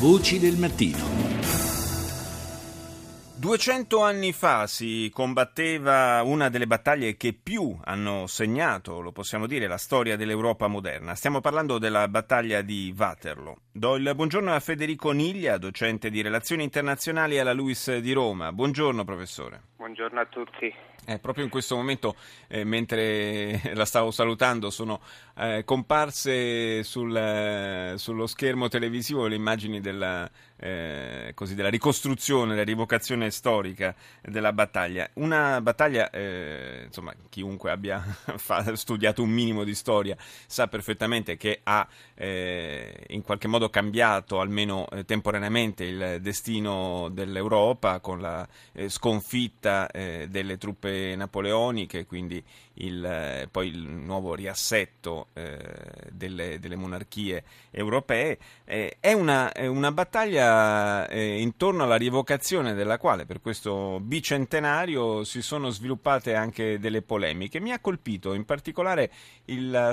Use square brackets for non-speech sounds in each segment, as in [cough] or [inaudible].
Voci del mattino. 200 anni fa si combatteva una delle battaglie che più hanno segnato, lo possiamo dire, la storia dell'Europa moderna. Stiamo parlando della battaglia di Waterloo. Do il buongiorno a Federico Niglia, docente di relazioni internazionali alla LUIS di Roma. Buongiorno professore. Buongiorno a tutti. Eh, proprio in questo momento, eh, mentre [laughs] la stavo salutando, sono eh, comparse sul, eh, sullo schermo televisivo le immagini della, eh, così, della ricostruzione, della rivocazione storica della battaglia. Una battaglia, eh, insomma, chiunque abbia [laughs] studiato un minimo di storia sa perfettamente che ha in qualche modo cambiato, almeno temporaneamente, il destino dell'Europa con la sconfitta delle truppe napoleoniche, quindi il, eh, poi il nuovo riassetto eh, delle, delle, monarchie europee, eh, è, una, è, una, battaglia eh, intorno alla rievocazione della quale per questo bicentenario si sono sviluppate anche delle polemiche. Mi ha colpito in particolare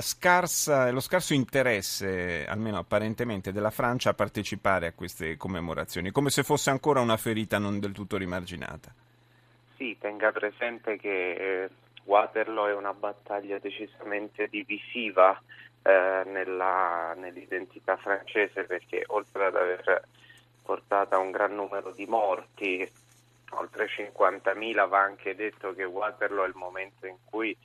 scarsa, lo scarso interesse, almeno apparentemente, della Francia a partecipare a queste commemorazioni, come se fosse ancora una ferita non del tutto rimarginata. Sì, tenga presente che eh, Waterloo è una battaglia decisamente divisiva eh, nella, nell'identità francese perché oltre ad aver portato un gran numero di morti, oltre 50.000, va anche detto che Waterloo è il momento in cui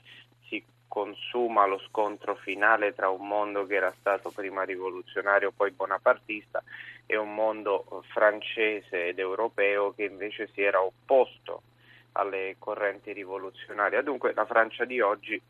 si consuma lo scontro finale tra un mondo che era stato prima rivoluzionario poi bonapartista e un mondo francese ed europeo che invece si era opposto alle correnti rivoluzionarie. Dunque la Francia di oggi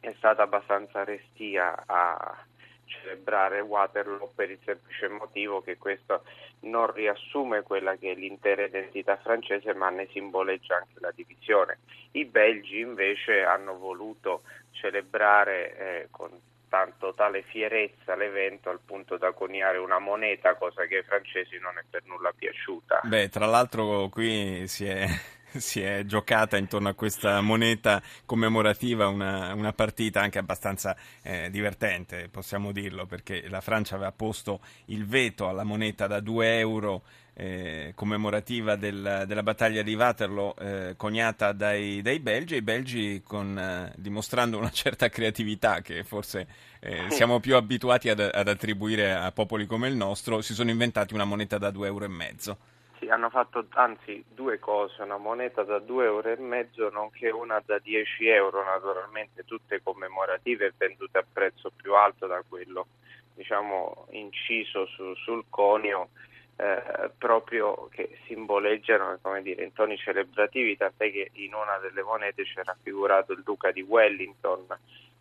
è stata abbastanza restia a celebrare Waterloo per il semplice motivo che questo non riassume quella che è l'intera identità francese ma ne simboleggia anche la divisione. I belgi invece hanno voluto celebrare eh, con tanto tale fierezza l'evento al punto da coniare una moneta, cosa che ai francesi non è per nulla piaciuta. Beh, tra l'altro qui si è [laughs] si è giocata intorno a questa moneta commemorativa una, una partita anche abbastanza eh, divertente, possiamo dirlo, perché la Francia aveva posto il veto alla moneta da 2 euro eh, commemorativa del, della battaglia di Waterloo eh, coniata dai, dai, belgi e i belgi con, eh, dimostrando una certa creatività che forse eh, [laughs] siamo più abituati ad, ad attribuire a popoli come il nostro, si sono inventati una moneta da 2 euro e mezzo. Sì, hanno fatto anzi due cose, una moneta da 2 euro nonché una da 10 euro, naturalmente tutte commemorative e vendute a prezzo più alto da quello diciamo, inciso su, sul conio eh, proprio che simboleggiano dire, in toni celebrativi, tant'è che in una delle monete c'era raffigurato il duca di Wellington,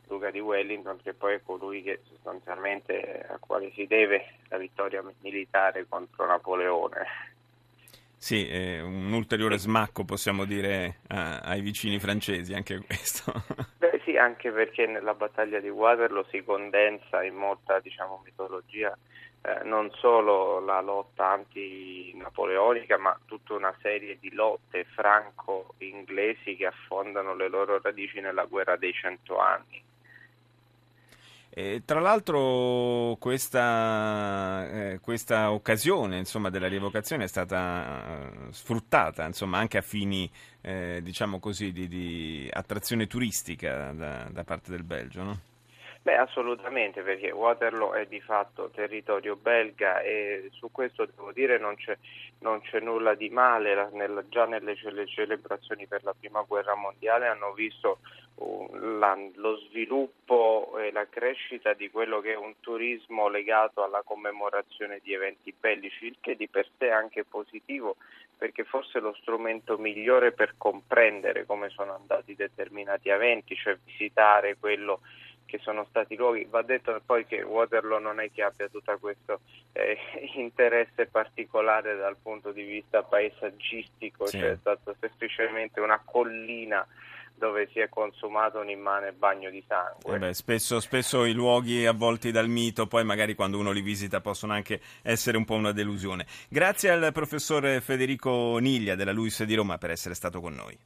duca di Wellington che poi è colui che sostanzialmente a quale si deve la vittoria militare contro Napoleone. Sì, un ulteriore smacco possiamo dire a, ai vicini francesi, anche questo. [laughs] Beh sì, anche perché nella battaglia di Waterloo si condensa in molta diciamo, mitologia eh, non solo la lotta anti-napoleonica, ma tutta una serie di lotte franco-inglesi che affondano le loro radici nella guerra dei cento anni. E, tra l'altro questa, eh, questa occasione insomma, della rievocazione è stata uh, sfruttata insomma, anche a fini eh, diciamo così, di, di, attrazione turistica da, da parte del Belgio. No? Beh, assolutamente, perché Waterloo è di fatto territorio belga e su questo devo dire non c'è, non c'è nulla di male. La, nel, già nelle cele, celebrazioni per la prima guerra mondiale hanno visto uh, la, lo sviluppo e la crescita di quello che è un turismo legato alla commemorazione di eventi bellici, il che di per sé è anche positivo perché forse lo strumento migliore per comprendere come sono andati determinati eventi, cioè visitare quello che sono stati luoghi. Va detto poi che Waterloo non è che abbia tutto questo eh, [laughs] interesse particolare dal punto di vista paesaggistico, sì. cioè è stata semplicemente una collina dove si è consumato un immane bagno di sangue. Eh beh, spesso, spesso, i luoghi avvolti dal mito, poi magari quando uno li visita possono anche essere un po' una delusione. Grazie al professor Federico Niglia della LUIS di Roma per essere stato con noi.